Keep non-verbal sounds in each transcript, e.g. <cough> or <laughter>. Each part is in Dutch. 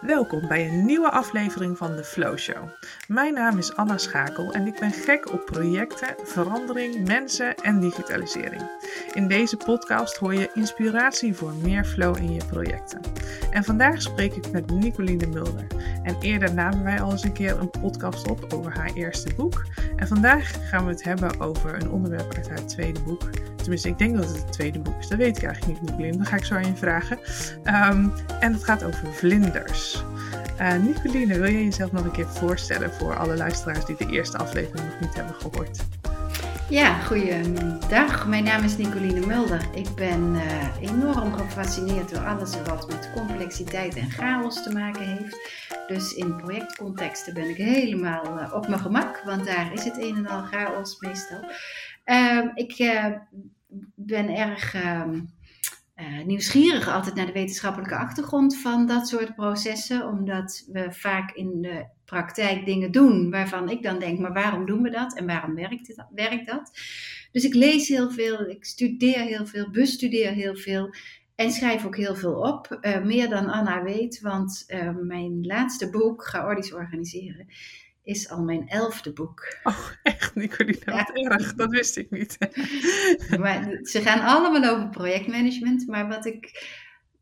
Welkom bij een nieuwe aflevering van de Flow Show. Mijn naam is Anna Schakel en ik ben gek op projecten, verandering, mensen en digitalisering. In deze podcast hoor je inspiratie voor meer flow in je projecten. En vandaag spreek ik met Nicoline Mulder. En eerder namen wij al eens een keer een podcast op over haar eerste boek. En vandaag gaan we het hebben over een onderwerp uit haar tweede boek. Tenminste, ik denk dat het het tweede boek is. Dat weet ik eigenlijk niet, Nicoline. Dat ga ik zo aan je vragen. Um, en het gaat over vlinders. Nicoline, wil jij jezelf nog een keer voorstellen voor alle luisteraars die de eerste aflevering nog niet hebben gehoord? Ja, goeiedag. Mijn naam is Nicoline Mulder. Ik ben uh, enorm gefascineerd door alles wat met complexiteit en chaos te maken heeft. Dus in projectcontexten ben ik helemaal uh, op mijn gemak, want daar is het een en al chaos meestal. Uh, ik ben erg ehm, uh, nieuwsgierig altijd naar de wetenschappelijke achtergrond van dat soort processen, omdat we vaak in de praktijk dingen doen waarvan ik dan denk, maar waarom doen we dat en waarom werkt, werkt dat? Dus ik lees heel veel, ik studeer heel veel, bestudeer heel veel en schrijf ook heel veel op. Uh, meer dan Anna weet, want uh, mijn laatste boek, Chaotisch Organiseren, is al mijn elfde boek. Oh, echt, Nicolina, ja. erg. Dat wist ik niet. <laughs> maar ze gaan allemaal over projectmanagement. Maar wat ik,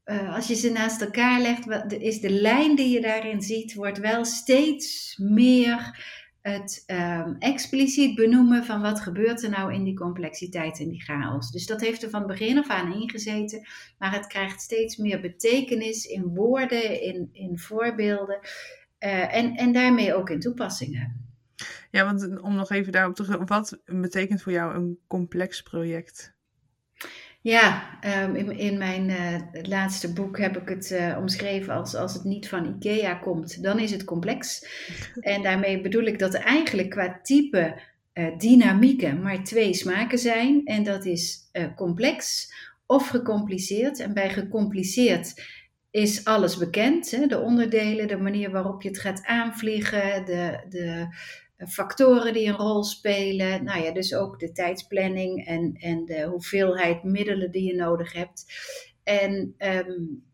uh, als je ze naast elkaar legt, wat, is de lijn die je daarin ziet, wordt wel steeds meer het um, expliciet benoemen van wat gebeurt er nou in die complexiteit en die chaos. Dus dat heeft er van begin af aan ingezeten, maar het krijgt steeds meer betekenis in woorden, in, in voorbeelden. Uh, en, en daarmee ook in toepassingen. Ja, want om nog even daarop te gaan, wat betekent voor jou een complex project? Ja, um, in, in, mijn uh, laatste boek heb ik het uh, omschreven als als het niet van IKEA komt, dan is het complex. <laughs> en daarmee bedoel ik dat er eigenlijk qua type uh, dynamieken maar twee smaken zijn. En dat is complex of gecompliceerd. En bij gecompliceerd is alles bekend. Hè? De onderdelen, de manier waarop je het gaat aanvliegen, de, de factoren die een rol spelen. Nou ja, dus ook de tijdsplanning en, en de hoeveelheid middelen die je nodig hebt. En um,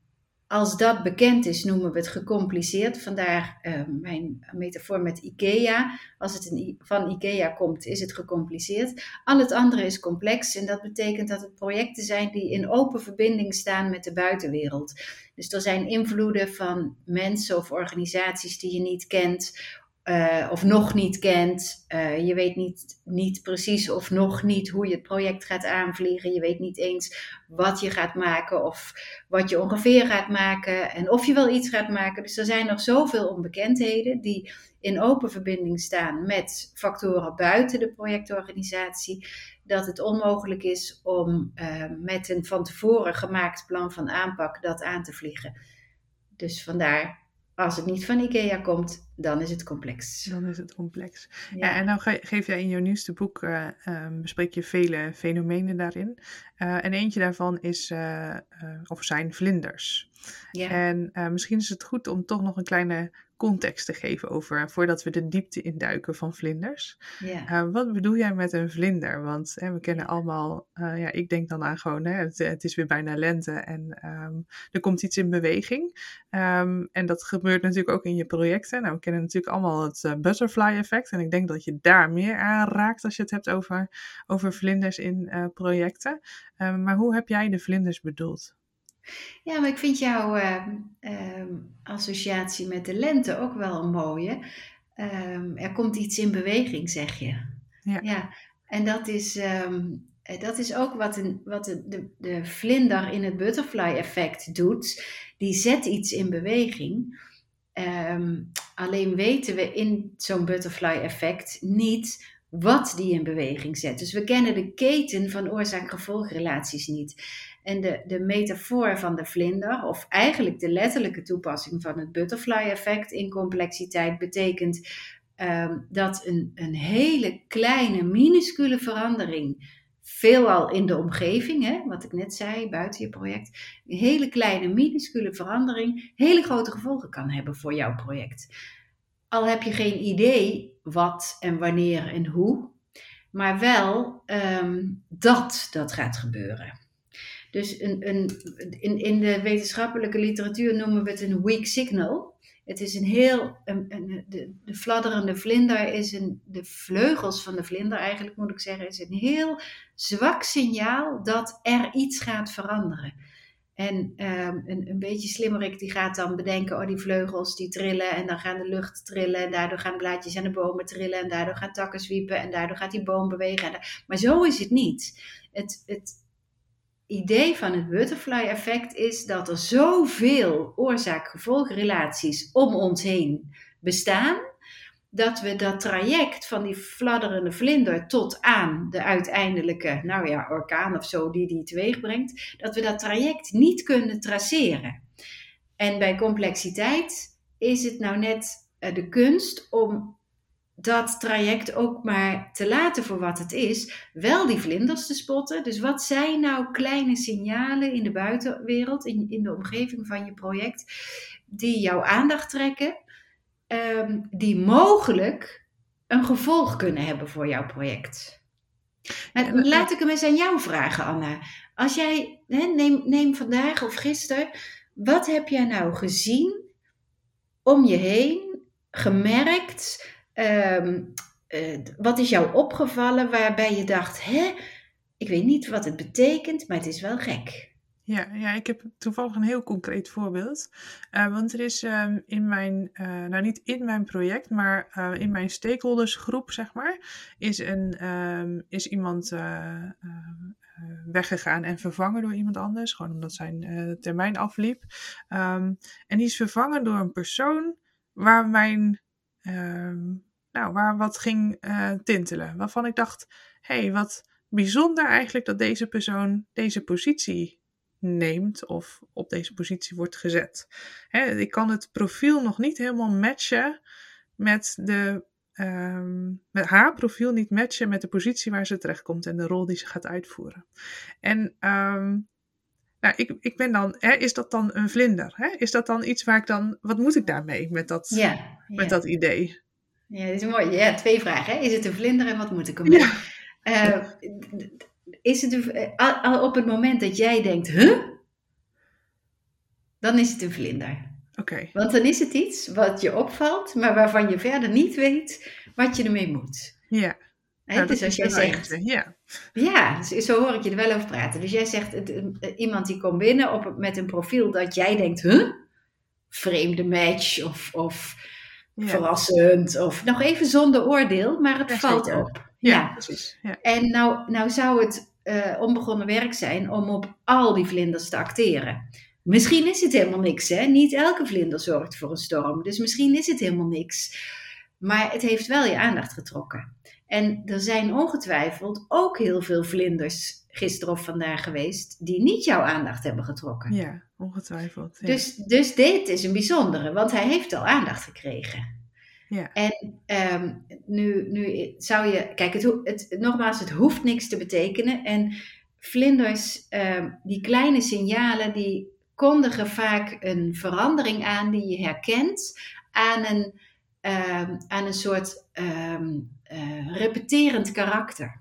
als dat bekend is, noemen we het gecompliceerd. Vandaar uh, mijn metafoor met IKEA. Als het een, van IKEA komt, is het gecompliceerd. Al het andere is complex en dat betekent dat het projecten zijn die in open verbinding staan met de buitenwereld. Dus er zijn invloeden van mensen of organisaties die je niet kent uh, of nog niet kent. Uh, je weet niet, niet precies of nog niet hoe je het project gaat aanvliegen. Je weet niet eens wat je gaat maken of wat je ongeveer gaat maken en of je wel iets gaat maken. Dus er zijn nog zoveel onbekendheden die in open verbinding staan met factoren buiten de projectorganisatie. Dat het onmogelijk is om uh, met een van tevoren gemaakt plan van aanpak dat aan te vliegen. Dus vandaar als het niet van IKEA komt, dan is het complex. Dan is het complex. Ja, ja en dan geef jij in jouw nieuwste boek, uh, um, bespreek je vele fenomenen daarin. Uh, en eentje daarvan is, uh, of zijn vlinders. Ja. En misschien is het goed om toch nog een kleine context te geven over, voordat we de diepte induiken van vlinders. Ja. Wat bedoel jij met een vlinder? Want hè, we kennen allemaal, ja, ik denk dan aan gewoon, hè, het, het, is weer bijna lente en um, er komt iets in beweging. Um, en dat gebeurt natuurlijk ook in je projecten. Nou, kennen natuurlijk allemaal het uh, butterfly effect. En ik denk dat je daar meer aan raakt als je het hebt over, over vlinders in projecten. Um, maar hoe heb jij de vlinders bedoeld? Ja, maar ik vind jouw uh, uh, associatie met de lente ook wel een mooie. Er komt iets in beweging, zeg je. Ja. ja en dat is, ehm, dat is ook wat, een, wat de, de, de vlinder in het butterfly effect doet. Die zet iets in beweging. Ehm, alleen weten we in zo'n butterfly effect niet wat die in beweging zet. Dus we kennen de keten van oorzaak-gevolgrelaties niet. En de, de metafoor van de vlinder, of eigenlijk de letterlijke toepassing van het butterfly-effect in complexiteit, betekent um, dat een, een hele kleine, minuscule verandering, veelal in de omgeving, hè, wat ik net zei, buiten je project, een hele kleine, minuscule verandering hele grote gevolgen kan hebben voor jouw project. Al heb je geen idee wat en wanneer en hoe, maar wel um, dat dat gaat gebeuren. Dus een, een, in, in de wetenschappelijke literatuur noemen we het een weak signal. Het is een heel. Een, de, de fladderende vlinder is een. De vleugels van de vlinder, eigenlijk moet ik zeggen, is een heel zwak signaal dat er iets gaat veranderen. En um, een, een beetje slimmerik die gaat dan bedenken, oh die vleugels die trillen en dan gaan de lucht trillen en daardoor gaan blaadjes aan de bomen trillen en daardoor gaan takken zwiepen en daardoor gaat die boom bewegen. Maar zo is het niet. Het, het idee van het butterfly effect is dat er zoveel oorzaak-gevolgrelaties om ons heen bestaan dat we dat traject van die fladderende vlinder tot aan de uiteindelijke, nou ja, orkaan of zo die die teweeg brengt, dat we dat traject niet kunnen traceren. En bij complexiteit is het nou net eh, de kunst om dat traject ook maar te laten voor wat het is, wel die vlinders te spotten. Dus wat zijn nou kleine signalen in de buitenwereld, in, in de omgeving van je project, die jouw aandacht trekken? Ehm, die mogelijk een gevolg kunnen hebben voor jouw project. laat ik hem eens aan jou vragen, Anna. Als jij, neem, neem vandaag of gisteren, wat heb jij nou gezien om je heen, gemerkt? Ehm, eh, wat is jou opgevallen waarbij je dacht, hè, ik weet niet wat het betekent, maar het is wel gek. Ja, ja, ik heb toevallig een heel concreet voorbeeld. Uh, want er is uh, in mijn, uh, nou niet in mijn project, maar eh, in mijn stakeholdersgroep, zeg maar, is, een, um, is iemand weggegaan en vervangen door iemand anders. Gewoon omdat zijn termijn afliep. En die is vervangen door een persoon waar mijn, um, nou, waar wat ging tintelen. Waarvan ik dacht, hey, wat bijzonder eigenlijk dat deze persoon deze positie neemt of op deze positie wordt gezet. ik kan het profiel nog niet helemaal matchen met, de, ehm, met haar profiel, niet matchen met de positie waar ze terechtkomt en de rol die ze gaat uitvoeren. En um, nou, ik, ik ben dan, hè, is dat dan een vlinder? Hè? Is dat dan iets waar ik dan, wat moet ik daarmee met dat, ja, met dat idee? Ja, dat is mooi. Ja, twee vragen. Hè? Is het een vlinder en wat moet ik ermee? Ja. Uh, is het eh, al op het moment dat jij denkt, huh? Dan is het een vlinder. Oké. Want dan is het iets wat je opvalt, maar waarvan je verder niet weet wat je ermee moet. Ja. Nou, dus als jij zegt. ja. Ja, zo hoor ik je er wel over praten. Dus jij zegt, het, iemand die komt binnen op, met een profiel dat jij denkt, huh? Vreemde match of, of verrassend. Of nog even zonder oordeel, maar het valt op. Ja, precies. Ja. En nou, nou zou het uh, onbegonnen werk zijn om op al die vlinders te acteren. Misschien is het helemaal niks, hè? Niet elke vlinder zorgt voor een storm, dus misschien is het helemaal niks. Maar het heeft wel je aandacht getrokken. En er zijn ongetwijfeld ook heel veel vlinders gisteren of vandaag geweest die niet jouw aandacht hebben getrokken. Ja, ongetwijfeld. Dus, dus dit is een bijzondere, want hij heeft al aandacht gekregen. Ja. En um, nu, nu zou je, kijk, het, het, nogmaals, het hoeft niks te betekenen. En vlinders, um, die kleine signalen, die kondigen vaak een verandering aan die je herkent aan een, um, aan een soort uh, repeterend karakter.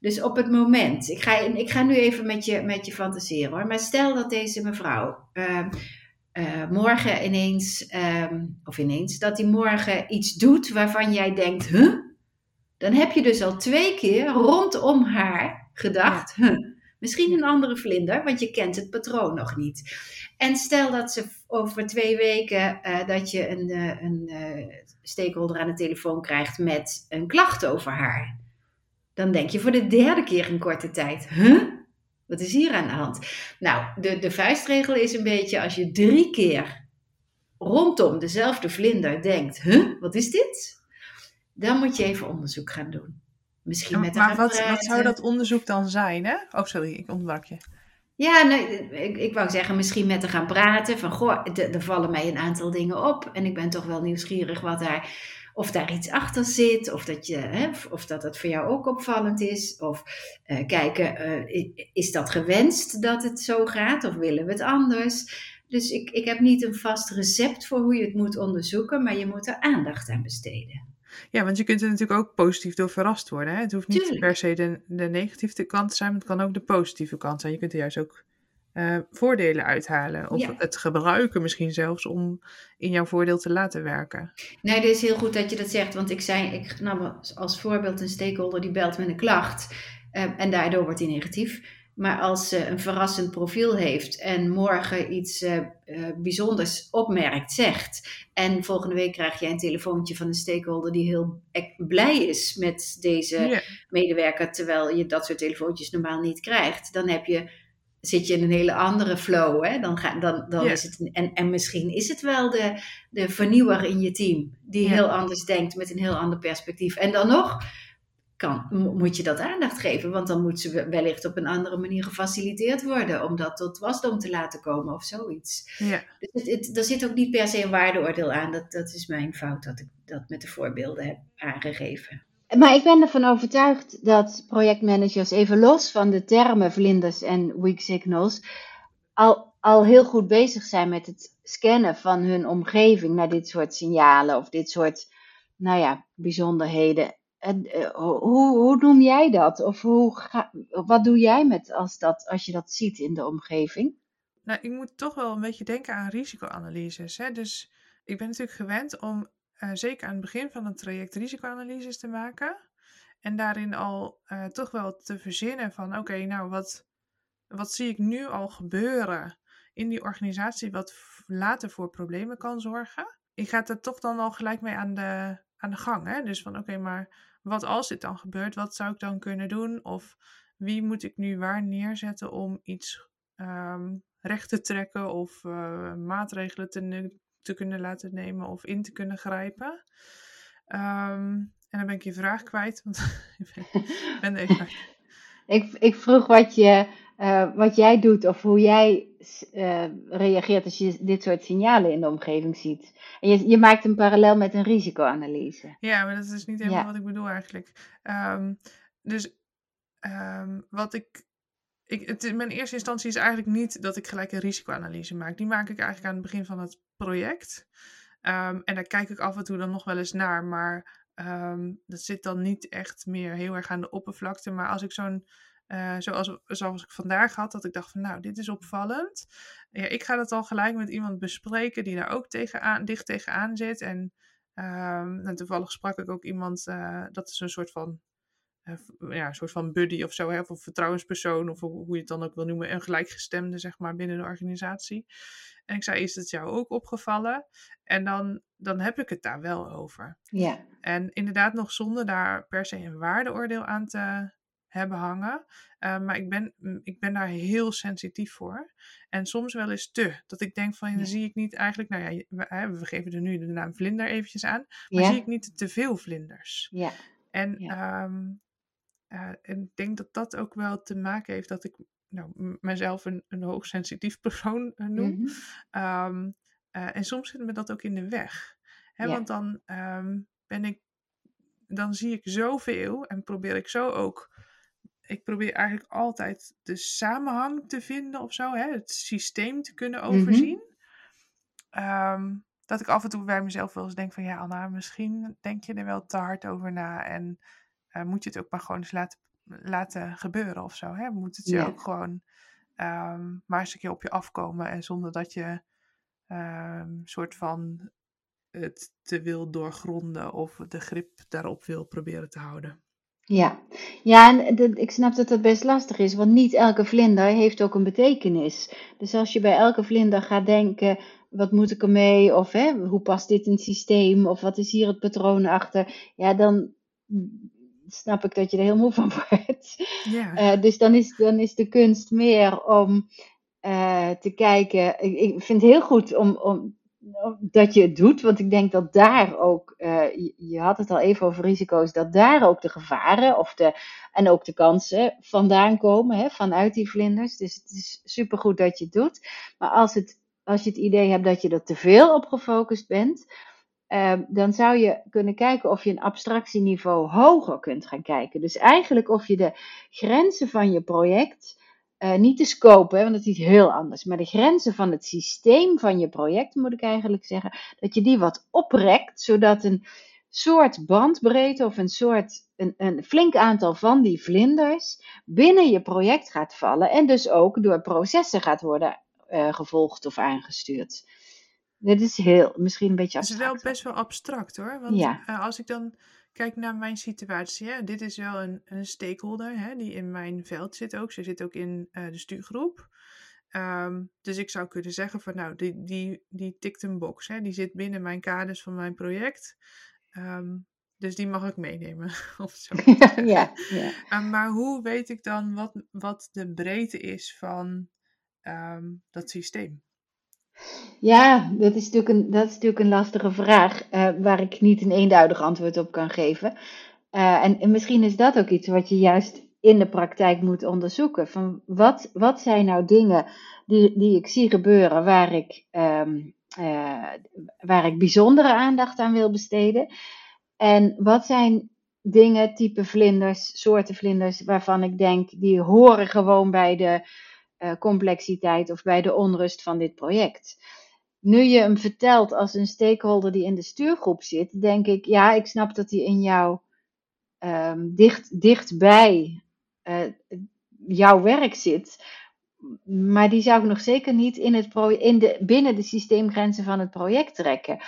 Dus op het moment, ik ga, ik ga nu even met je, met je fantaseren hoor, maar stel dat deze mevrouw uh, morgen ineens, um, of ineens, dat hij morgen iets doet waarvan jij denkt, huh? Dan heb je dus al twee keer rondom haar gedacht, huh? Misschien een andere vlinder, want je kent het patroon nog niet. En stel dat ze over twee weken uh, dat je een, uh, een uh, stakeholder aan de telefoon krijgt met een klacht over haar. Dan denk je voor de derde keer in korte tijd, huh? Wat is hier aan de hand? Nou, de, de vuistregel is een beetje als je drie keer rondom dezelfde vlinder denkt: huh, wat is dit? Dan moet je even onderzoek gaan doen. Misschien met maar wat, wat, zou dat onderzoek dan zijn? Hè? Oh, sorry, ik ontbrak je. Ja, ik, ik wou zeggen, misschien met te gaan praten. Van goh, er vallen mij een aantal dingen op. En ik ben toch wel nieuwsgierig wat daar of daar iets achter zit, of dat, je, hè, of dat het voor jou ook opvallend is. Of uh, kijken, uh, is dat gewenst dat het zo gaat, of willen we het anders? Dus ik, ik heb niet een vast recept voor hoe je het moet onderzoeken, maar je moet er aandacht aan besteden. Ja, want je kunt er natuurlijk ook positief door verrast worden. Hè? Het hoeft niet per se de, de negatieve kant te zijn, maar het kan ook de positieve kant zijn. Je kunt er juist ook uh, voordelen uithalen. Of het gebruiken misschien zelfs om in jouw voordeel te laten werken. Nee, het is heel goed dat je dat zegt. Want ik zei, ik nam als voorbeeld een stakeholder die belt met een klacht. Uh, en daardoor wordt hij negatief. Maar als ze een verrassend profiel heeft en morgen iets uh, bijzonders opmerkt, zegt. En volgende week krijg jij een telefoontje van een stakeholder die heel blij is met deze medewerker. Terwijl je dat soort telefoontjes normaal niet krijgt. Dan heb je zit je in een hele andere flow. Hè? Dan ga, dan, dan is het, en, en misschien is het wel de, de vernieuwer in je team, die heel anders denkt met een heel ander perspectief. En dan nog kan, moet je dat aandacht geven, want dan moet ze wellicht op een andere manier gefaciliteerd worden om dat tot wasdom te laten komen of zoiets. Ja. Dus het, er zit ook niet per se een waardeoordeel aan. Dat, dat is mijn fout dat ik dat met de voorbeelden heb aangegeven. Maar ik ben ervan overtuigd dat projectmanagers, even los van de termen vlinders en weak signals, al, al heel goed bezig zijn met het scannen van hun omgeving naar dit soort signalen of dit soort, nou ja, bijzonderheden. En, uh, hoe, hoe noem jij dat? Of hoe ga, wat doe jij met als, dat, als je dat ziet in de omgeving? Nou, ik moet toch wel een beetje denken aan risicoanalyses. Hè? Dus ik ben natuurlijk gewend om uh, zeker aan het begin van een traject risicoanalyses te maken. En daarin al uh, toch wel te verzinnen van oké, nou wat, wat zie ik nu al gebeuren in die organisatie wat later voor problemen kan zorgen. Ik ga er toch dan al gelijk mee aan de, aan de gang. Hè? Dus van oké, maar wat als dit dan gebeurt, wat zou ik dan kunnen doen? Of wie moet ik nu waar neerzetten om iets um, recht te trekken of uh, maatregelen te te kunnen laten nemen of in te kunnen grijpen. Um, en dan ben ik je vraag kwijt, want <laughs> ik ben <laughs> ik, ik vroeg wat, je, uh, wat jij doet of hoe jij uh, reageert als je dit soort signalen in de omgeving ziet. En je, je maakt een parallel met een risicoanalyse. Ja, maar dat is niet helemaal ja. wat ik bedoel eigenlijk. Um, dus um, wat ik ik, het, mijn eerste instantie is eigenlijk niet dat ik gelijk een risicoanalyse maak. Die maak ik eigenlijk aan het begin van het project. Um, en daar kijk ik af en toe dan nog wel eens naar. Maar dat zit dan niet echt meer heel erg aan de oppervlakte. Maar als ik zo'n, uh, zoals, zoals ik vandaag had, dat ik dacht van nou, dit is opvallend. Ja, ik ga dat al gelijk met iemand bespreken die daar ook tegenaan, dicht tegenaan zit. En, um, en toevallig sprak ik ook iemand, uh, dat is een soort van ja, een soort van buddy of zo, hè, of een vertrouwenspersoon, of hoe je het dan ook wil noemen, een gelijkgestemde, zeg maar, binnen de organisatie. En ik zei, is het jou ook opgevallen? En dan, dan heb ik het daar wel over. Ja. En inderdaad nog zonder daar per se een waardeoordeel aan te hebben hangen. Uh, maar ik ben, ik ben daar heel sensitief voor. En soms wel eens te. Dat ik denk van, dan zie ik niet eigenlijk... Nou ja, we, we, geven er nu de naam vlinder eventjes aan. Maar zie ik niet te veel vlinders. Ja. En ja. Um, uh, en ik denk dat dat ook wel te maken heeft dat ik nou, mezelf een, een hoogsensitief <laughs> persoon uh, noem. Mm -hmm. um, uh, en soms zit me dat ook in de weg. Hè. Want dan um, ben ik, dan zie ik zoveel en probeer ik zo ook. Ik probeer eigenlijk altijd de samenhang te vinden of zo, hè, het systeem te kunnen mhm. overzien. Mm -hmm. um, dat ik af en toe bij mezelf wel eens denk van ja, Anna, misschien denk je er wel te hard over na. En uh, moet je het ook maar gewoon eens laten, laten gebeuren of zo. Hè? Moet het je ook gewoon um, maar eens een keer op je afkomen en zonder dat je um, soort van het te wil doorgronden of de grip daarop wil proberen te houden. Ja, ja en de, ik snap dat dat best lastig is, want niet elke vlinder heeft ook een betekenis. Dus als je bij elke vlinder gaat denken, wat moet ik ermee? Of hè, hoe past dit in het systeem? Of wat is hier het patroon achter? Ja, dan snap ik dat je er heel moe van <laughs> wordt. Ja. Uh, dus dan is, dan is de kunst meer om uh, te kijken. Ik, ik, vind het heel goed om, om, dat je het doet, want ik denk dat daar ook, uh, je, had het al even over risico's, dat daar ook de gevaren of de, en ook de kansen vandaan komen, hè, vanuit die vlinders. Dus het is supergoed dat je het doet. Maar als, het, als je het idee hebt dat je er te veel op gefocust bent, Ehm, dan zou je kunnen kijken of je een abstractieniveau hoger kunt gaan kijken. Dus eigenlijk of je de grenzen van je project, uh, niet de scope, hè, want dat is iets heel anders, maar de grenzen van het systeem van je project, moet ik eigenlijk zeggen, dat je die wat oprekt, zodat een soort bandbreedte of een soort een, een flink aantal van die vlinders binnen je project gaat vallen en dus ook door processen gaat worden uh, gevolgd of aangestuurd. Dit is heel, misschien een beetje abstract. Het is wel best wel abstract hoor. Want ja. uh, als ik dan kijk naar mijn situatie, hè, dit is wel een, een stakeholder hè, die in mijn veld zit ook. Ze zit ook in uh, de stuurgroep. Um, dus ik zou kunnen zeggen van nou, die, die, die tikt een box. Hè, die zit binnen mijn kaders van mijn project. Um, dus die mag ik meenemen. <laughs> of zo. <laughs> ja, ja. Uh, maar hoe weet ik dan wat, wat de breedte is van dat systeem? Ja, dat is natuurlijk een, dat is natuurlijk een lastige vraag uh, waar ik niet een eenduidig antwoord op kan geven. Uh, en, en, misschien is dat ook iets wat je juist in de praktijk moet onderzoeken. Van wat, wat zijn nou dingen die, die ik zie gebeuren waar ik, um, uh, waar ik bijzondere aandacht aan wil besteden? En wat zijn dingen, type vlinders, soorten vlinders, waarvan ik denk die horen gewoon bij de uh, complexiteit of bij de onrust van dit project. Nu je hem vertelt als een stakeholder die in de stuurgroep zit, denk ik, ja, ik snap dat hij in jou um, dicht, dichtbij uh, jouw werk zit. Maar die zou ik nog zeker niet in het in de, binnen de systeemgrenzen van het project trekken.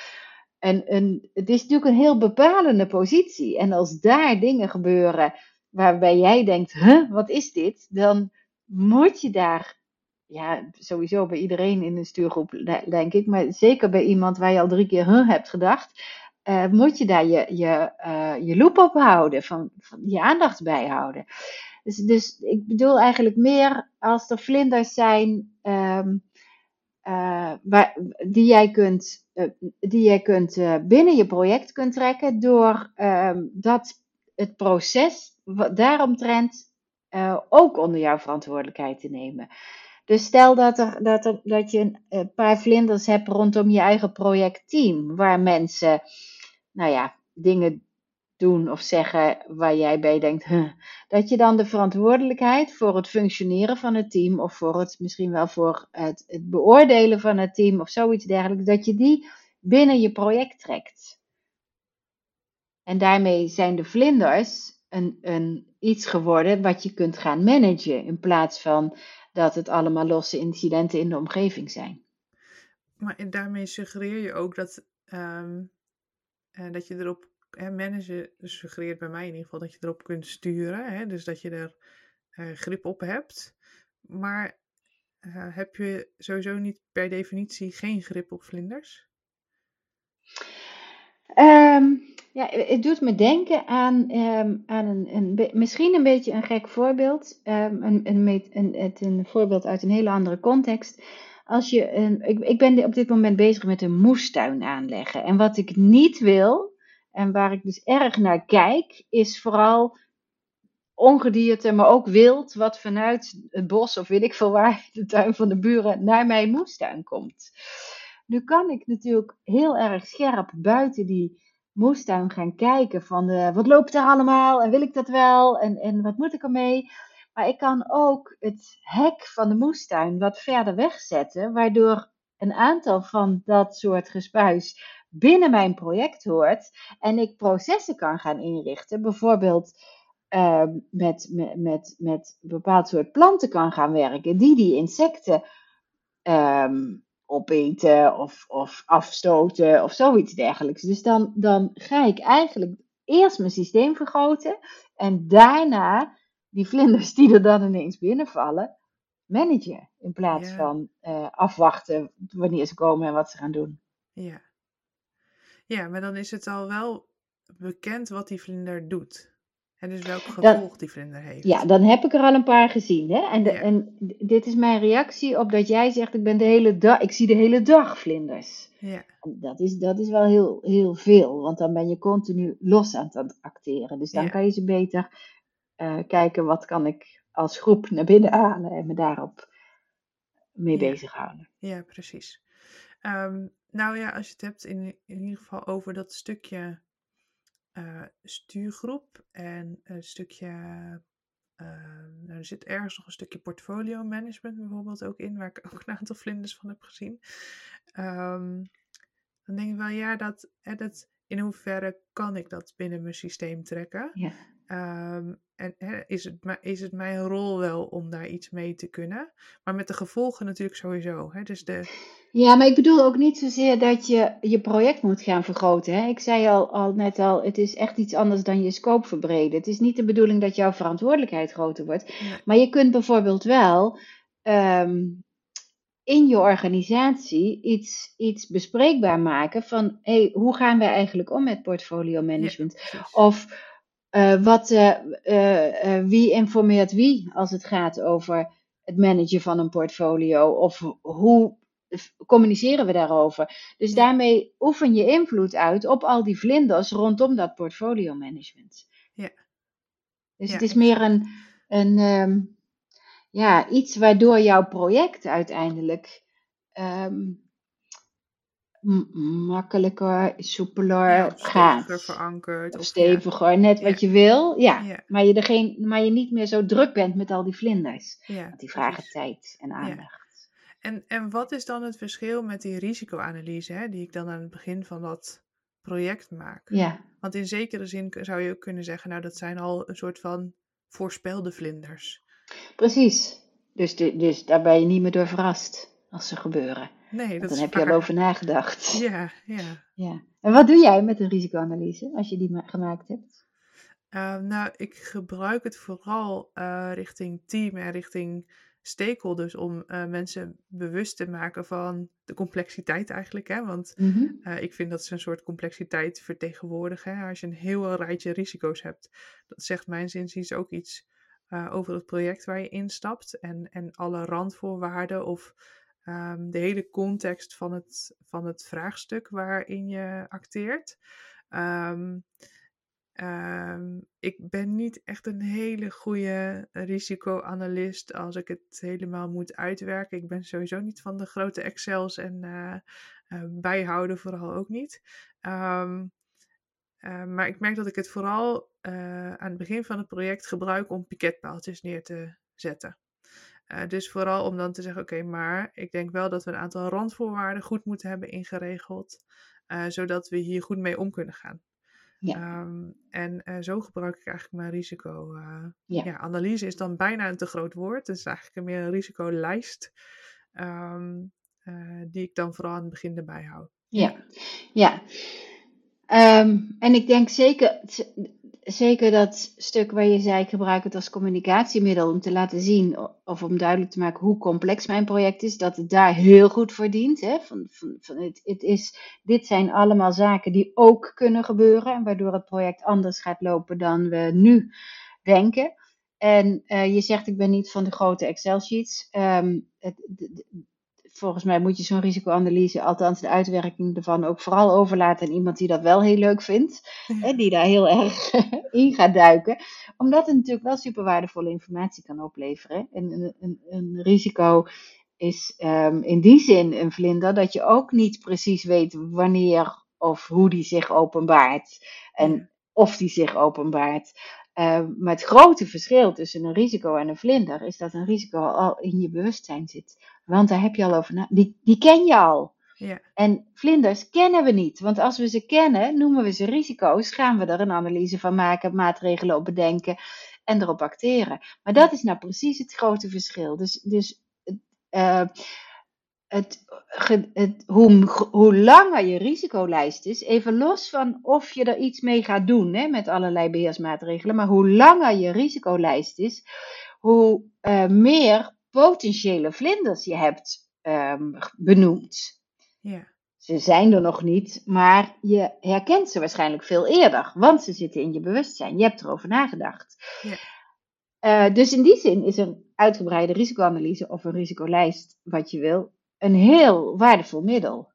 En, en het is natuurlijk een heel bepalende positie. En als daar dingen gebeuren waarbij jij denkt, huh, wat is dit? Dan moet je daar, ja, sowieso bij iedereen in een stuurgroep, denk ik, maar zeker bij iemand waar je al drie keer huh hebt gedacht, uh, moet je daar je, je, uh, je loop op houden, van, van je aandacht bij houden. Dus, dus ik bedoel eigenlijk meer als er vlinders zijn um, uh, waar, die jij kunt, die jij kunt binnen je project kunt trekken door ehm, dat het proces daaromtrent uh, ook onder jouw verantwoordelijkheid te nemen. Dus stel dat, er, dat, dat je een paar vlinders hebt rondom je eigen projectteam, waar mensen, nou ja, dingen doen of zeggen waar jij bij denkt, dat je dan de verantwoordelijkheid voor het functioneren van het team of voor het misschien wel voor het, het beoordelen van het team of zoiets dergelijks, dat je die binnen je project trekt. En daarmee zijn de vlinders een, iets geworden wat je kunt gaan managen. In plaats van dat het allemaal losse incidenten in de omgeving zijn. Maar daarmee suggereer je ook dat, um, dat je erop hè, managen suggereert bij mij in ieder geval dat je erop kunt sturen. Hè, dus dat je er uh, grip op hebt. Maar uh, heb je sowieso niet per definitie geen grip op vlinders? Um, ja, het doet me denken aan, um, aan een, een, misschien een beetje een gek voorbeeld. Um, een, een, een, een, voorbeeld uit een hele andere context. Als je een, ik, ik ben op dit moment bezig met een moestuin aanleggen. En wat ik niet wil, en waar ik dus erg naar kijk, is vooral ongedierte, maar ook wild, wat vanuit het bos of weet ik veel waar, de tuin van de buren, naar mijn moestuin komt. Nu kan ik natuurlijk heel erg scherp buiten die moestuin gaan kijken van uh, wat loopt er allemaal en wil ik dat wel en, en wat moet ik ermee. Maar ik kan ook het hek van de moestuin wat verder wegzetten, waardoor een aantal van dat soort gespuis binnen mijn project hoort en ik processen kan gaan inrichten. Bijvoorbeeld uh, met, met, met, met bepaald soort planten kan gaan werken die die insecten um, opeten of, of afstoten of zoiets dergelijks. Dus dan, dan ga ik eigenlijk eerst mijn systeem vergroten en daarna die vlinders die er dan ineens binnenvallen, managen. In plaats van uh, afwachten wanneer ze komen en wat ze gaan doen. Ja. ja, maar dan is het al wel bekend wat die vlinder doet. En dus welk gevolg die vlinder heeft. Ja, dan heb ik er al een paar gezien. Hè? En, de, en dit is mijn reactie op dat jij zegt, ik ben de hele dag, ik zie de hele dag vlinders. Ja. Dat is, dat is wel heel, heel veel, want dan ben je continu los aan het acteren. Dus dan kan je ze beter uh, kijken, wat kan ik als groep naar binnen halen en me daarop mee ja. bezighouden. Ja, precies. Um, nou ja, als je het hebt in, in ieder geval over dat stukje uh, stuurgroep en een stukje. Uh, nou, er zit ergens nog een stukje portfolio management bijvoorbeeld ook in, waar ik <laughs> ook een aantal vlinders van heb gezien. Um, dan denk ik wel, ja, dat, hè, dat in hoeverre kan ik dat binnen mijn systeem trekken? Ja. Ehm, en hè, is, het, is het mijn rol wel om daar iets mee te kunnen? Maar met de gevolgen natuurlijk sowieso. Hè? Dus de... Ja, maar ik bedoel ook niet zozeer dat je je project moet gaan vergroten. Hè? Ik zei al, al net al, het is echt iets anders dan je scope verbreden. Het is niet de bedoeling dat jouw verantwoordelijkheid groter wordt. Maar je kunt bijvoorbeeld wel ehm, in je organisatie iets, iets bespreekbaar maken van hey, hoe gaan wij eigenlijk om met portfolio management? of uh, wat, uh, uh, wie informeert wie als het gaat over het managen van een portfolio? Of hoe communiceren we daarover? Dus daarmee oefen je invloed uit op al die vlinders rondom dat portfolio management. Ja. Dus het is meer een, een um, ja, iets waardoor jouw project uiteindelijk um, makkelijker, soepeler ja, gaat. verankerd. Of steviger, net wat je wil. Ja, Maar, je er geen, maar je niet meer zo druk bent met al die vlinders. Want die vragen tijd en aandacht. En, en wat is dan het verschil met die risicoanalyse, hè, die ik dan aan het begin van dat project maak? Ja. Want in zekere zin zou je ook kunnen zeggen, nou dat zijn al een soort van voorspelde vlinders. Precies. Dus, de, dus daar ben je niet meer door verrast als ze gebeuren. Nee, dat dan heb je al over nagedacht. Ja, ja. ja. En wat doe jij met een risicoanalyse als je die gemaakt hebt? Uh, nou, ik gebruik het vooral uh, richting team en richting stakeholders om uh, mensen bewust te maken van de complexiteit eigenlijk. Hè? Want mm ik vind dat ze een soort complexiteit vertegenwoordigen. Hè? Als je een heel rijtje risico's hebt, dat zegt mijn zinziens ook iets over het project waar je instapt en, en alle randvoorwaarden of um, de hele context van het, van het vraagstuk waarin je acteert. Um, um, ik ben niet echt een hele goede risicoanalist als ik het helemaal moet uitwerken. Ik ben sowieso niet van de grote Excels en uh, uh, bijhouden vooral ook niet. Uh, maar ik merk dat ik het vooral aan het begin van het project gebruik om piketpaaltjes neer te zetten. Uh, dus vooral om dan te zeggen, oké, maar ik denk wel dat we een aantal randvoorwaarden goed moeten hebben ingeregeld, uh, zodat we hier goed mee om kunnen gaan. Ja. Um, en uh, zo gebruik ik eigenlijk mijn risico. Ja. ja. analyse is dan bijna een te groot woord. Het is eigenlijk meer een risicolijst um, die ik dan vooral aan het begin erbij hou. Ja, ja. Um, en ik denk zeker, zeker dat stuk waar je zei, ik gebruik het als communicatiemiddel om te laten zien of om duidelijk te maken hoe complex mijn project is, dat het daar heel goed voor dient. Hè? Van, van, van het, het is, dit zijn allemaal zaken die ook kunnen gebeuren en waardoor het project anders gaat lopen dan we nu denken. En uh, je zegt, ik ben niet van de grote Excel-sheets. Um, volgens mij moet je zo'n risicoanalyse, althans de uitwerking ervan, ook vooral overlaten aan iemand die dat wel heel leuk vindt. Hè, die daar heel <laughs> erg in gaat duiken. Omdat het natuurlijk wel super waardevolle informatie kan opleveren. En een, een, een risico is um, in die zin een vlinder dat je ook niet precies weet wanneer of hoe die zich openbaart. En of die zich openbaart. Uh, maar het grote verschil tussen een risico en een vlinder is dat een risico al in je bewustzijn zit. Want daar heb je al over na. Die, die ken je al. Ja. En vlinders kennen we niet. Want als we ze kennen, noemen we ze risico's, gaan we er een analyse van maken, maatregelen op bedenken en erop acteren. Maar dat is nou precies het grote verschil. Dus, dus uh, het, het, hoe, hoe langer je risicolijst is, even los van of je er iets mee gaat doen hè, met allerlei beheersmaatregelen, maar hoe langer je risicolijst is, hoe uh, meer potentiële vlinders je hebt um, benoemd. Ja. Ze zijn er nog niet, maar je herkent ze waarschijnlijk veel eerder, want ze zitten in je bewustzijn. Je hebt erover nagedacht. Ja. Uh, dus in die zin is een uitgebreide risicoanalyse of een risicolijst, wat je wil, een heel waardevol middel.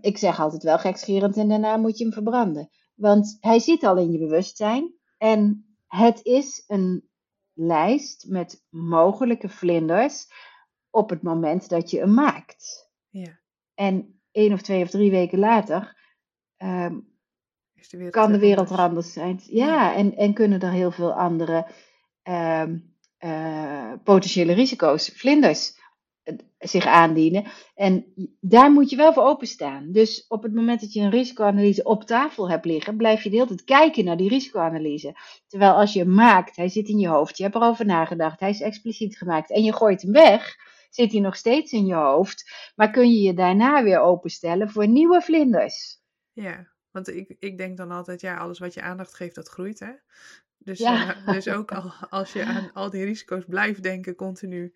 Ik zeg altijd wel gekscherend en daarna moet je hem verbranden. Want hij zit al in je bewustzijn en het is een lijst met mogelijke vlinders op het moment dat je hem maakt. Ja. En één of twee of drie weken later um, de kan de wereld er anders zijn. Ja, En, en kunnen er heel veel andere um, uh, potentiële risico's, vlinders, zich aandienen. En daar moet je wel voor openstaan. Dus op het moment dat je een risicoanalyse op tafel hebt liggen, blijf je de hele tijd kijken naar die risicoanalyse. Terwijl als je hem maakt, hij zit in je hoofd, je hebt erover nagedacht, hij is expliciet gemaakt en je gooit hem weg, zit hij nog steeds in je hoofd. Maar kun je je daarna weer openstellen voor nieuwe vlinders. Ja, want ik, ik denk dan altijd, ja, alles wat je aandacht geeft, dat groeit, hè? Dus, ja. uh, dus ook <laughs> al, als je aan al die risico's blijft denken continu,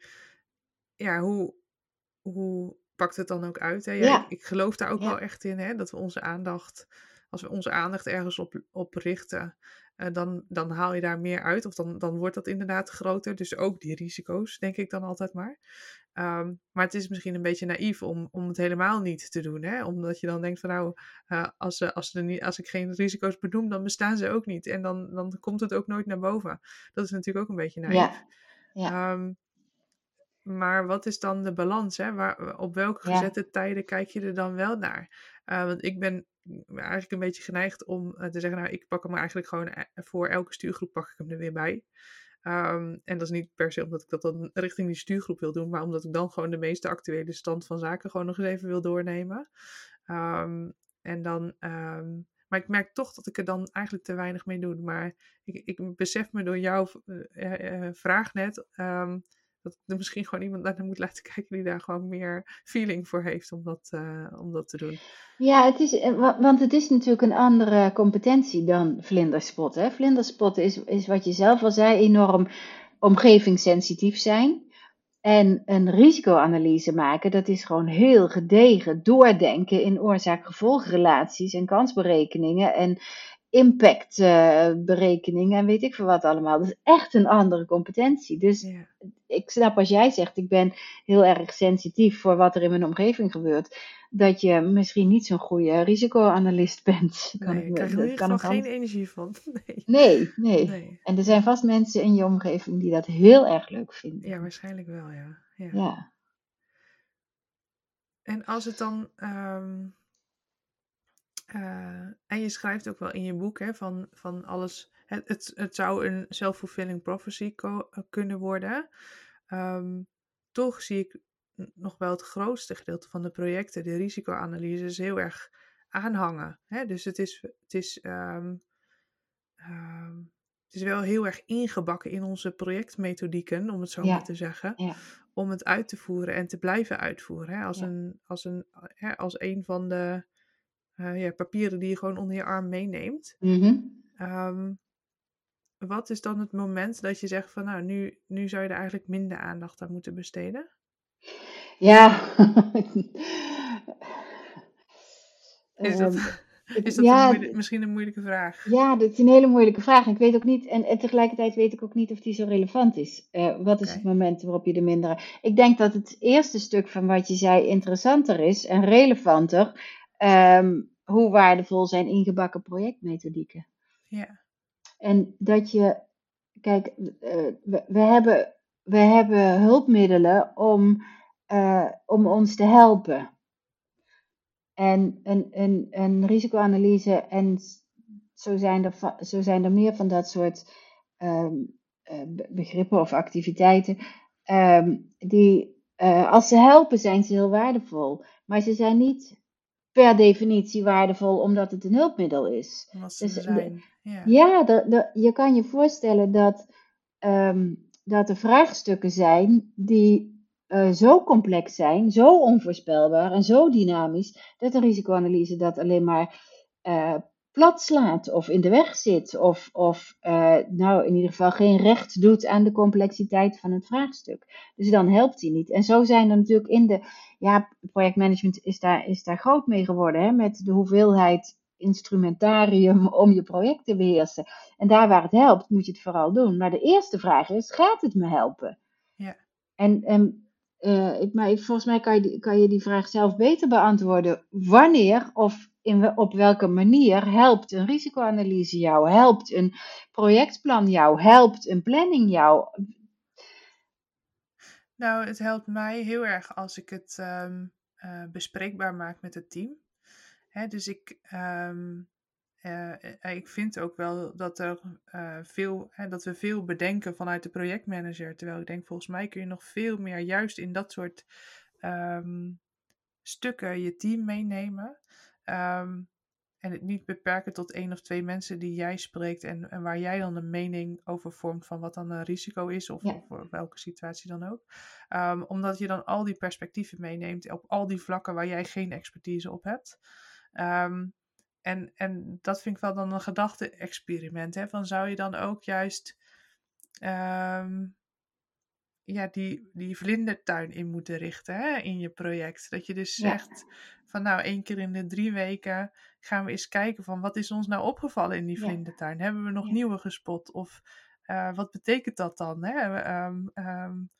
ja, hoe, hoe pakt het dan ook uit? Hè? Ja, Ik, ik, geloof daar ook wel echt in, hè, dat we onze aandacht, als we onze aandacht ergens op, op richten, uh, dan, dan haal je daar meer uit. Of dan, dan wordt dat inderdaad groter. Dus ook die risico's, denk ik dan altijd maar. Um, maar het is misschien een beetje naïef om, om het helemaal niet te doen. Hè? Omdat je dan denkt van nou, uh, als, als, er niet, als ik geen risico's benoem, dan bestaan ze ook niet. En dan, dan komt het ook nooit naar boven. Dat is natuurlijk ook een beetje naïef. Ja. ja. Um, maar wat is dan de balans? Hè? Waar, op welke gezette tijden kijk je er dan wel naar? Uh, want ik ben eigenlijk een beetje geneigd om uh, te zeggen, nou, ik pak hem eigenlijk gewoon voor elke stuurgroep pak ik hem er weer bij. Um, en dat is niet per se omdat ik dat dan richting die stuurgroep wil doen, maar omdat ik dan gewoon de meeste actuele stand van zaken gewoon nog eens even wil doornemen. Um, en dan, um, maar ik merk toch dat ik er dan eigenlijk te weinig mee doe. Maar ik, ik besef me door jouw uh, uh, vraag net dat er misschien gewoon iemand naar moet laten <laughs> kijken die daar gewoon meer feeling voor heeft om dat, uh, om dat te doen. Ja, het is, eh, want het is natuurlijk een andere competentie dan vlinderspotten. Vlinderspotten is, is wat je zelf al zei, enorm omgevingssensitief zijn. En een risicoanalyse maken, dat is gewoon heel gedegen doordenken in oorzaak-gevolgrelaties en kansberekeningen. En impactberekeningen uh, en weet ik veel wat allemaal. Dat is echt een andere competentie. Dus ik snap als jij zegt, ik ben heel erg sensitief voor wat er in mijn omgeving gebeurt, dat je misschien niet zo'n goede risicoanalist bent. <laughs> Kan nee, ik krijg er kan geen energie van. <laughs> Nee. nee. Nee, En er zijn vast mensen in je omgeving die dat heel erg leuk vinden. Ja, waarschijnlijk wel, ja. Ja. ja. En als het dan... Um uh, en je schrijft ook wel in je boek hè, van, van alles. Het, het, het zou een self-fulfilling prophecy eh, kunnen worden. Um, toch zie ik nog wel het grootste gedeelte van de projecten, de risicoanalyses, heel erg aanhangen. Hè? Dus het is, het, is, um, um, het is wel heel erg ingebakken in onze projectmethodieken, om het zo ja. maar te zeggen. Ja. Om het uit te voeren en te blijven uitvoeren. Hè? Als, ja. een, als, een, hè, als een van de uh, ja, papieren die je gewoon onder je arm meeneemt. Mm-hmm. Um, wat is dan het moment dat je zegt van nou, nu, nu zou je er eigenlijk minder aandacht aan moeten besteden? Ja. <laughs> is dat, ehm, <laughs> is dat ja, een misschien een moeilijke vraag? Ja, dat is een hele moeilijke vraag. Ik weet ook niet, en, en tegelijkertijd weet ik ook niet of die zo relevant is. Uh, wat is het moment waarop je er minder. Ik denk dat het eerste stuk van wat je zei interessanter is en relevanter. Um, hoe waardevol zijn ingebakken projectmethodieken. Ja. En dat je, kijk, uh, we, we, hebben, we hebben hulpmiddelen om, uh, om ons te helpen. En een, een, een risicoanalyse, en zo zijn, er, zo zijn er meer van dat soort um, uh, begrippen of activiteiten, um, die als ze helpen zijn ze heel waardevol. Maar ze zijn niet per definitie waardevol omdat het een hulpmiddel is. Dus, zijn. Ja, ja de, de, je kan je voorstellen dat, um, dat er vraagstukken zijn die uh, zo complex zijn, zo onvoorspelbaar en zo dynamisch, dat een risicoanalyse dat alleen maar uh, plat slaat of in de weg zit of, of uh, nou in ieder geval geen recht doet aan de complexiteit van het vraagstuk. Dus dan helpt hij niet. En zo zijn er natuurlijk in de, ja, projectmanagement is daar, is daar groot mee geworden, hè, met de hoeveelheid instrumentarium om je project te beheersen. En daar waar het helpt, moet je het vooral doen. Maar de eerste vraag is, gaat het me helpen? Ja. En, en uh, ik, maar volgens mij kan je, kan je die vraag zelf beter beantwoorden. Wanneer of in, op welke manier helpt een risicoanalyse jou? Helpt een projectplan jou? Helpt een planning jou? Nou, het helpt mij heel erg als ik het um, uh, bespreekbaar maak met het team. Hè, dus ik, um, uh, ik vind ook wel dat, er, veel, hè, dat we veel bedenken vanuit de projectmanager. Terwijl ik denk, volgens mij kun je nog veel meer juist in dat soort ehm, stukken je team meenemen. Ehm, en het niet beperken tot één of twee mensen die jij spreekt en, en waar jij dan een mening over vormt van wat dan een risico is of, of welke situatie dan ook. Um, omdat je dan al die perspectieven meeneemt op al die vlakken waar jij geen expertise op hebt. Um, en, en dat vind ik wel dan een gedachte-experiment. Hè? Van zou je dan ook juist um, ja, die, die vlindertuin in moeten richten hè, in je project. Dat je dus zegt van nou, één keer in de drie weken gaan we eens kijken van wat is ons nou opgevallen in die vlindertuin? Hebben we nog nieuwe gespot? Of uh, wat betekent dat dan? Hè? Um, um,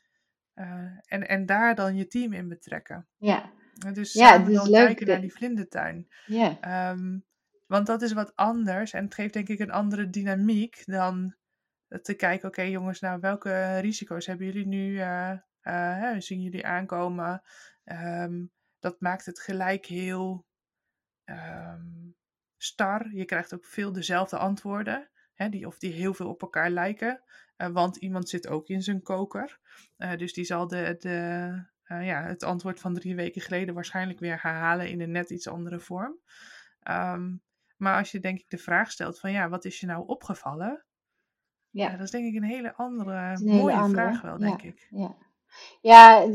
uh, en, en daar dan je team in betrekken. Ja. Dus ja, dus dan leuk. kijken naar die vlindertuin. Ja. Um, want dat is wat anders en het geeft denk ik een andere dynamiek dan te kijken, oké jongens, nou welke risico's hebben jullie nu, uh, uh, zien jullie aankomen? Um, dat maakt het gelijk heel um, star. Je krijgt ook veel dezelfde antwoorden, hè, die, of die heel veel op elkaar lijken. Want iemand zit ook in zijn koker. dus die zal de, de, ja, het antwoord van drie weken geleden waarschijnlijk weer herhalen in een net iets andere vorm. Um, maar als je denk ik de vraag stelt van ja, wat is je nou opgevallen? Ja, ja dat is denk ik een hele andere, een mooie hele andere. vraag wel, denk ja, ik. Ja. ja,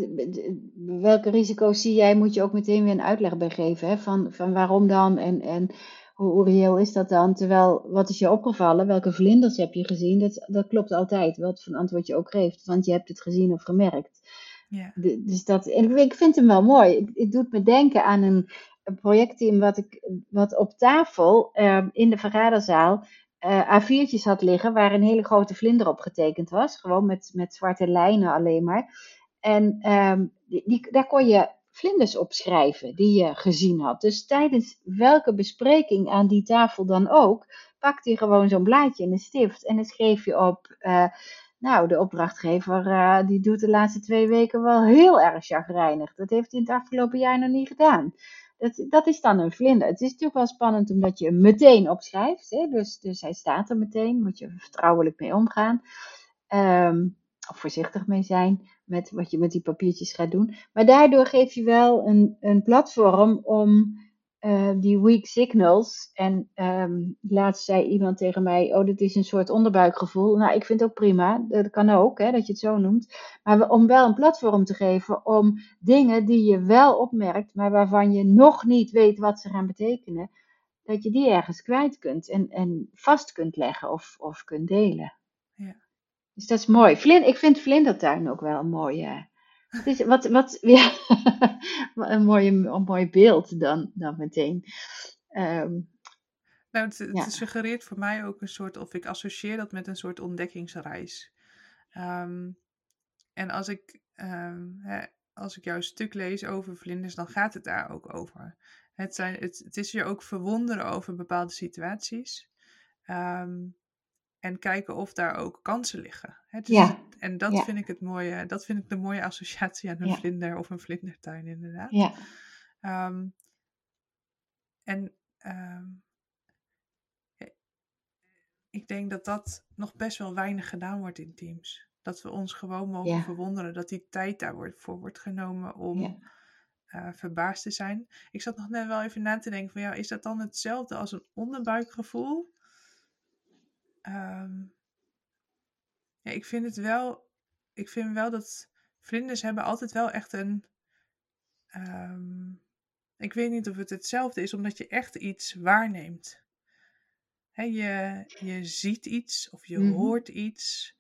welke risico's zie jij, moet je ook meteen weer een uitleg bij geven. Hè? Van, van waarom dan en, en hoe, reëel is dat dan? Terwijl, wat is je opgevallen? Welke vlinders heb je gezien? Dat, dat klopt altijd, wat voor antwoord je ook geeft. Want je hebt het gezien of gemerkt. Ja. dus dat, en ik vind hem wel mooi. Het, doet me denken aan een, een projectteam wat, ik, wat op tafel uh, in de vergaderzaal uh, A4'tjes had liggen waar een hele grote vlinder op getekend was. Gewoon met, met zwarte lijnen alleen maar. En um, die, daar kon je vlinders op schrijven die je gezien had. Dus tijdens welke bespreking aan die tafel dan ook, pakte hij gewoon zo'n blaadje en een stift en dan schreef je op. Uh, nou, de opdrachtgever uh, die doet de laatste twee weken wel heel erg chagrijnig. Dat heeft hij in het afgelopen jaar nog niet gedaan. Dat, dat is dan een vlinder. Het is natuurlijk wel spannend omdat je hem meteen opschrijft. Hè? Dus, dus hij staat er meteen. Moet je vertrouwelijk mee omgaan. Um, of voorzichtig mee zijn met wat je met die papiertjes gaat doen. Maar daardoor geef je wel een, een platform om uh, die weak signals. En um, laatst zei iemand tegen mij: Oh, dit is een soort onderbuikgevoel. Nou, ik vind het ook prima. Dat kan ook, hè, dat je het zo noemt. Maar om wel een platform te geven om dingen die je wel opmerkt, maar waarvan je nog niet weet wat ze gaan betekenen, dat je die ergens kwijt kunt en, en vast kunt leggen of, of kunt delen. Ja. Dus dat is mooi. Vlin, ik vind Vlindertuin ook wel een mooie het is wat, wat, <laughs> ja, een, mooie, een mooi beeld dan, dan meteen. Um, nou, het, het ja. suggereert voor mij ook een soort, of ik associeer dat met een soort ontdekkingsreis. Um, en als ik, um, hè, als ik jouw stuk lees over vlinders, dan gaat het daar ook over. Het, zijn, het, het is je ook verwonderen over bepaalde situaties. Um, en kijken of daar ook kansen liggen. Hè? Dus ja. En dat vind ik het mooie, dat vind ik de mooie associatie aan een ja. vlinder of een vlindertuin inderdaad. Ja. Um, en um, ik denk dat dat nog best wel weinig gedaan wordt in teams. Dat we ons gewoon mogen ja. verwonderen dat die tijd daarvoor voor wordt genomen om uh, verbaasd te zijn. Ik zat nog net wel even na te denken van ja, is dat dan hetzelfde als een onderbuikgevoel? Um, ja, ik vind het wel. Ik vind wel dat vlinders hebben altijd wel echt een. Um, ik weet niet of het hetzelfde is, omdat je echt iets waarneemt. He, je, je ziet iets of je mm -hmm. hoort iets.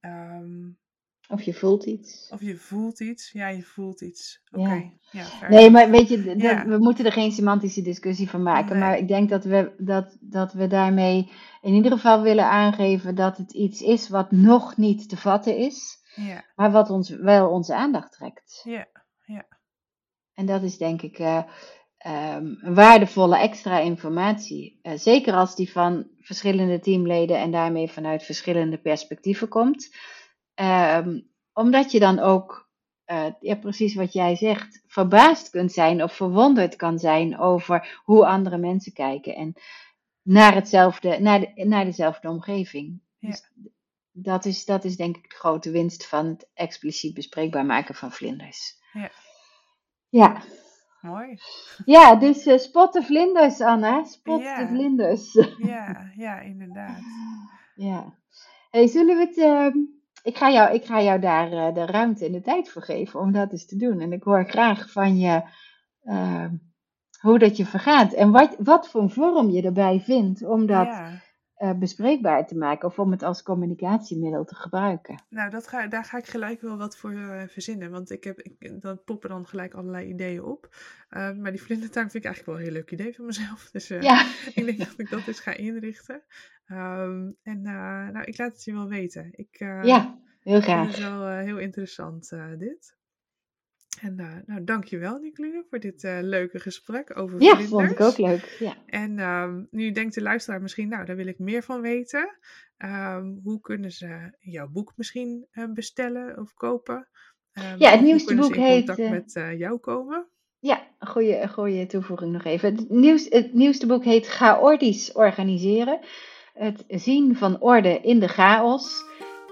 Um, of je voelt iets. Of je voelt iets. Ja, je voelt iets. Oké. Okay. Ja. ja nee, maar weet je, ja. we moeten er geen semantische discussie van maken. Nee. Maar ik denk dat we, dat, dat we daarmee in ieder geval willen aangeven dat het iets is wat nog niet te vatten is. Ja. Maar wat ons wel onze aandacht trekt. Ja, ja. En dat is denk ik uh, um, waardevolle extra informatie. Uh, zeker als die van verschillende teamleden en daarmee vanuit verschillende perspectieven komt. Um, omdat je dan ook, uh, ja, precies wat jij zegt, verbaasd kunt zijn of verwonderd kan zijn over hoe andere mensen kijken en naar, hetzelfde, naar, de, naar dezelfde omgeving. Ja. Dus dat, is, dat is denk ik de grote winst van het expliciet bespreekbaar maken van vlinders. Ja. Ja. Mooi. Ja, dus uh, spot de vlinders, Anna. Spot de vlinders. Ja, ja, inderdaad. <laughs> Ja. Hey, zullen we het... Uh, ik, ga jou, ik ga jou daar uh, de ruimte en de tijd voor geven om dat eens te doen. En ik hoor graag van je ehm, hoe dat je vergaat. En wat, wat voor vorm je erbij vindt om dat... bespreekbaar te maken of om het als communicatiemiddel te gebruiken. Nou, dat ga, daar ga ik gelijk wel wat voor uh, verzinnen, want ik heb, ik, dan poppen dan gelijk allerlei ideeën op. Uh, maar die vlindertuin vind ik eigenlijk wel een heel leuk idee van mezelf, dus ja. <laughs> ik denk dat ik dat eens ga inrichten. Um, en nou, ik laat het je wel weten. Ik, ja, heel graag. Ik vind het wel heel interessant, dit. En uh, nou, dankjewel Nicoline voor dit uh, leuke gesprek over Ja, vond ik ook leuk. Ja. En um, nu denkt de luisteraar misschien, nou, daar wil ik meer van weten. Um, hoe kunnen ze jouw boek misschien uh, bestellen of kopen? Um, ja, het nieuwste boek heet... contact met jou komen? Ja, een goede, goede toevoeging nog even. Het, nieuws, het nieuwste boek heet Chaotisch organiseren. Het zien van orde in de chaos.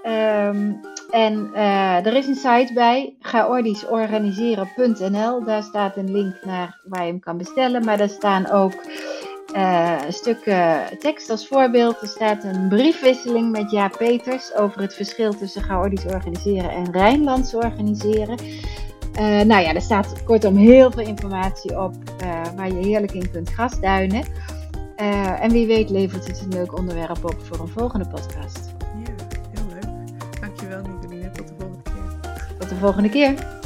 Um, en uh, er is een site bij, chaotischorganiseren.nl. Daar staat een link naar waar je hem kan bestellen. Maar daar staan ook uh, stukken tekst als voorbeeld. Er staat een briefwisseling met Jaap Peters over het verschil tussen chaotisch organiseren en Rijnlands organiseren. Uh, nou ja, er staat kortom heel veel informatie op waar je heerlijk in kunt grasduinen. en wie weet levert het een leuk onderwerp op voor een volgende podcast. De volgende keer.